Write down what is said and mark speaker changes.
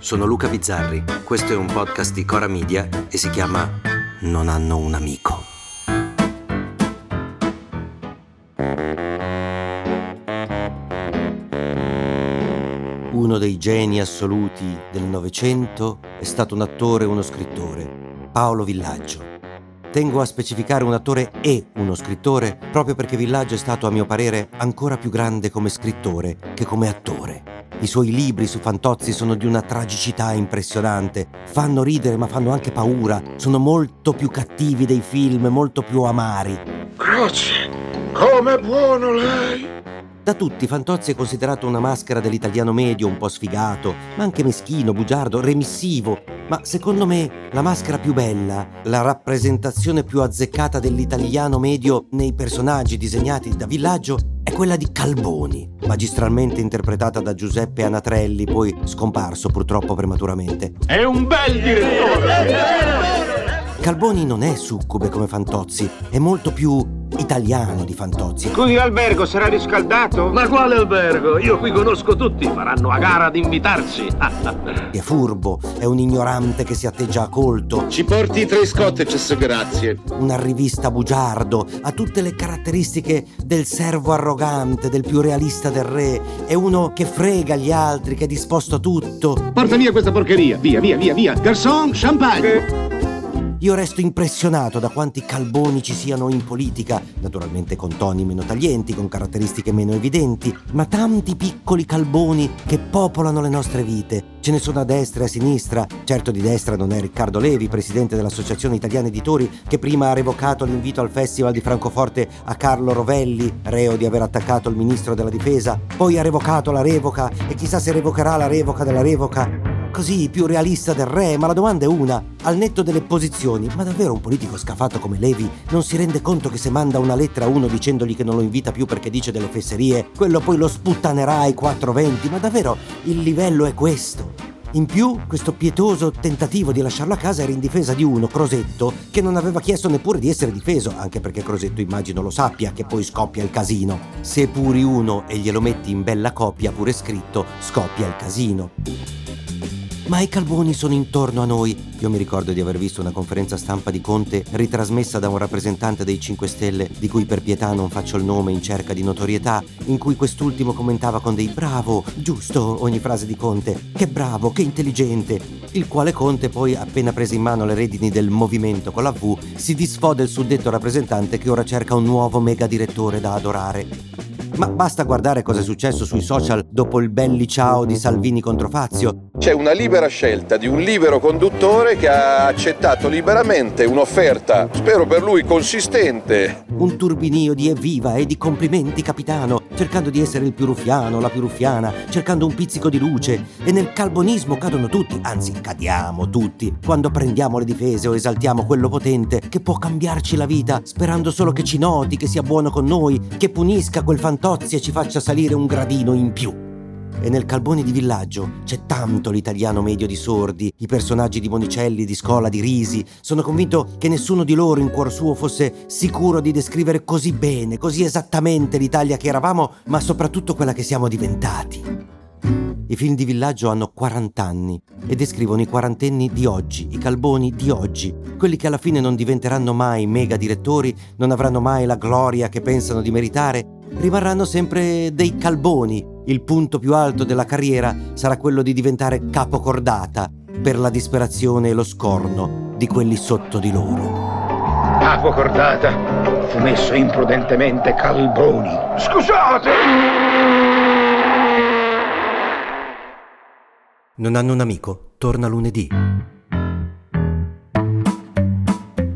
Speaker 1: sono Luca Bizzarri, questo è un podcast di Cora Media e si chiama Non hanno un amico. Uno dei geni assoluti del Novecento è stato un attore e uno scrittore, Paolo Villaggio. Tengo a specificare un attore e uno scrittore proprio perché Villaggio è stato, a mio parere, ancora più grande come scrittore che come attore. I suoi libri su Fantozzi sono di una tragicità impressionante. Fanno ridere ma fanno anche paura. Sono molto più cattivi dei film, molto più amari.
Speaker 2: Grazie. Com'è buono lei!
Speaker 1: Da tutti Fantozzi è considerato una maschera dell'italiano medio, un po' sfigato, ma anche meschino, bugiardo, remissivo. Ma secondo me la maschera più bella, la rappresentazione più azzeccata dell'italiano medio nei personaggi disegnati da Villaggio è quella di Calboni, magistralmente interpretata da Giuseppe Anatrelli, poi scomparso purtroppo prematuramente.
Speaker 2: È un bel direttore!
Speaker 1: Calboni non è succube come Fantozzi, è molto più italiano di Fantozzi.
Speaker 3: Qui l'albergo sarà riscaldato?
Speaker 2: Ma quale albergo? Io qui conosco tutti, faranno a gara ad invitarci.
Speaker 1: è furbo, è un ignorante che si atteggia a colto.
Speaker 4: Ci porti tre scotteces, grazie.
Speaker 1: Un arrivista bugiardo, ha tutte le caratteristiche del servo arrogante, del più realista del re. È uno che frega gli altri, che è disposto a tutto.
Speaker 4: Porta via questa porcheria, via, via, via, via. Garçon, champagne.
Speaker 1: Io resto impressionato da quanti calboni ci siano in politica, naturalmente con toni meno taglienti, con caratteristiche meno evidenti, ma tanti piccoli calboni che popolano le nostre vite. Ce ne sono a destra e a sinistra. Certo di destra non è Riccardo Levi, presidente dell'Associazione Italiana Editori, che prima ha revocato l'invito al Festival di Francoforte a Carlo Rovelli, reo di aver attaccato il ministro della Difesa, poi ha revocato la revoca e chissà se revocherà la revoca della revoca così più realista del re, ma la domanda è una, al netto delle posizioni, ma davvero un politico scafato come Levi non si rende conto che se manda una lettera a uno dicendogli che non lo invita più perché dice delle fesserie, quello poi lo sputtanerà ai 420, ma davvero il livello è questo. In più, questo pietoso tentativo di lasciarlo a casa era in difesa di uno, Crosetto, che non aveva chiesto neppure di essere difeso, anche perché Crosetto immagino lo sappia che poi scoppia il casino. Se puri uno e glielo metti in bella coppia pure scritto, scoppia il casino ma i Calboni sono intorno a noi. Io mi ricordo di aver visto una conferenza stampa di Conte ritrasmessa da un rappresentante dei 5 Stelle, di cui per pietà non faccio il nome in cerca di notorietà, in cui quest'ultimo commentava con dei bravo, giusto ogni frase di Conte, che bravo, che intelligente, il quale Conte poi, appena preso in mano le redini del movimento con la V, si disfò del suddetto rappresentante che ora cerca un nuovo mega direttore da adorare. Ma basta guardare cosa è successo sui social dopo il belli ciao di Salvini contro Fazio.
Speaker 5: C'è una libera scelta di un libero conduttore che ha accettato liberamente un'offerta, spero per lui consistente.
Speaker 1: Un turbinio di evviva e di complimenti capitano, cercando di essere il più ruffiano, la più ruffiana, cercando un pizzico di luce. E nel calbonismo cadono tutti, anzi cadiamo tutti, quando prendiamo le difese o esaltiamo quello potente che può cambiarci la vita, sperando solo che ci noti, che sia buono con noi, che punisca quel fantasma Tozzi e ci faccia salire un gradino in più. E nel Calboni di Villaggio c'è tanto l'italiano medio di sordi, i personaggi di Monicelli, di Scola, di Risi. Sono convinto che nessuno di loro in cuor suo fosse sicuro di descrivere così bene, così esattamente l'Italia che eravamo, ma soprattutto quella che siamo diventati. I film di villaggio hanno 40 anni e descrivono i quarantenni di oggi, i calboni di oggi, quelli che alla fine non diventeranno mai mega direttori, non avranno mai la gloria che pensano di meritare, rimarranno sempre dei calboni. Il punto più alto della carriera sarà quello di diventare capocordata per la disperazione e lo scorno di quelli sotto di loro.
Speaker 2: Capocordata fu messo imprudentemente calboni. Scusate!
Speaker 1: Non hanno un amico? Torna lunedì.